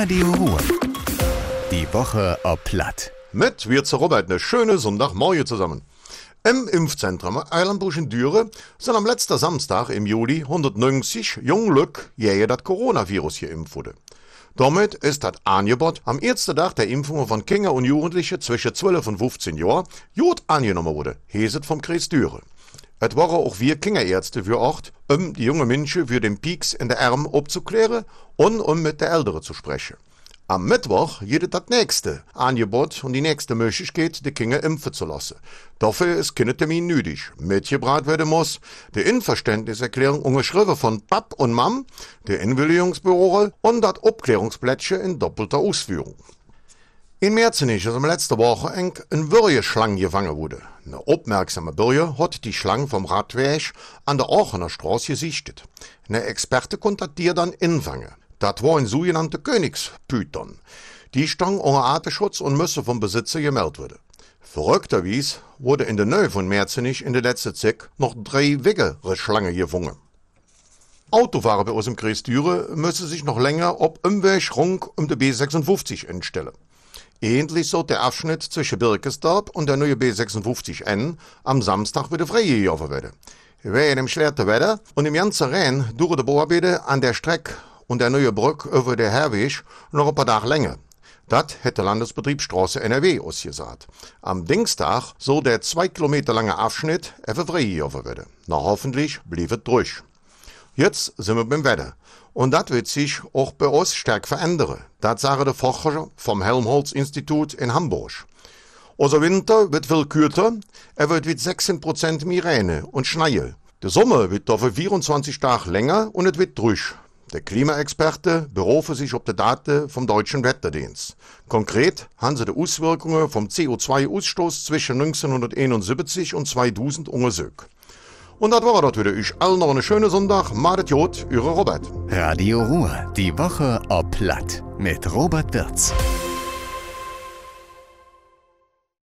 Radio Ruhr. Die Woche ob Platt. Mit wir zu Robert eine schöne Sonntagmorgen zusammen. Im Impfzentrum Eilenbusch in Düre sind am letzten Samstag im Juli 190 jungen Lück jähe das Coronavirus geimpft wurde. Damit ist das Angebot am ersten Tag der Impfungen von Kinder und Jugendlichen zwischen 12 und 15 Jahren gut angenommen wurde, heset vom Kreis Düre. Es waren auch wir Kinderärzte für Ort, um die jungen Menschen für den Pieks in der Arm abzuklären und um mit der Älteren zu sprechen. Am Mittwoch jedet das nächste Angebot und die nächste Möglichkeit, die Kinder impfen zu lassen. Dafür ist kein Termin nötig. Mitgebracht werden muss die Inverständniserklärung unterschrieben von Pap und Mam, der Einwilligungsbüro und das Abklärungsblättchen in doppelter Ausführung. In Merzenich ist am letzten Woche eng ein Würgeschlang gefangen wurde. Eine aufmerksame Bürger hat die Schlange vom Radweg an der Aachener Straße gesichtet. Eine Experte konnte die dann infangen. Das war ein sogenannte Königspython. Die stang unter Artenschutz und müsse vom Besitzer gemeldet werden. Verrückterwies wurde in der Nähe von Merzenich in der letzten Zeit noch drei wegere Schlangen gefangen. Autofahrer bei uns im Kreis Düre müssen sich noch länger ob Umweg rund um die B56 entstellen. Ähnlich soll der Abschnitt zwischen Birkesdorp und der neue B56N am Samstag wieder freigegeben werden. Wegen dem schlechten Wetter und im ganzen Rennen durch die Bauarbeiten an der Strecke und der neue Brücke über der Herweg noch ein paar Tage länger. Das hätte Landesbetrieb Straße NRW ausgesagt. Am Dienstag soll der zwei Kilometer lange Abschnitt einfach freigegeben werden. Na hoffentlich blieb es durch. Jetzt sind wir beim Wetter. Und das wird sich auch bei uns stark verändern. Das sagen die Forscher vom Helmholtz-Institut in Hamburg. Unser Winter wird viel kürzer, er wird mit 16% Migräne und Schneie. Der Sommer wird dafür 24 Tage länger und es wird durch. Der Klimaexperte berufe sich auf die Daten vom Deutschen Wetterdienst. Konkret haben sie die Auswirkungen vom CO2-Ausstoß zwischen 1971 und 2000 untersucht. Und das war das wieder. Ich allen noch einen schönen Sonntag. Madet Jod, Ihre Robert. Radio Ruhr. Die Woche ob Platt. Mit Robert Wirz.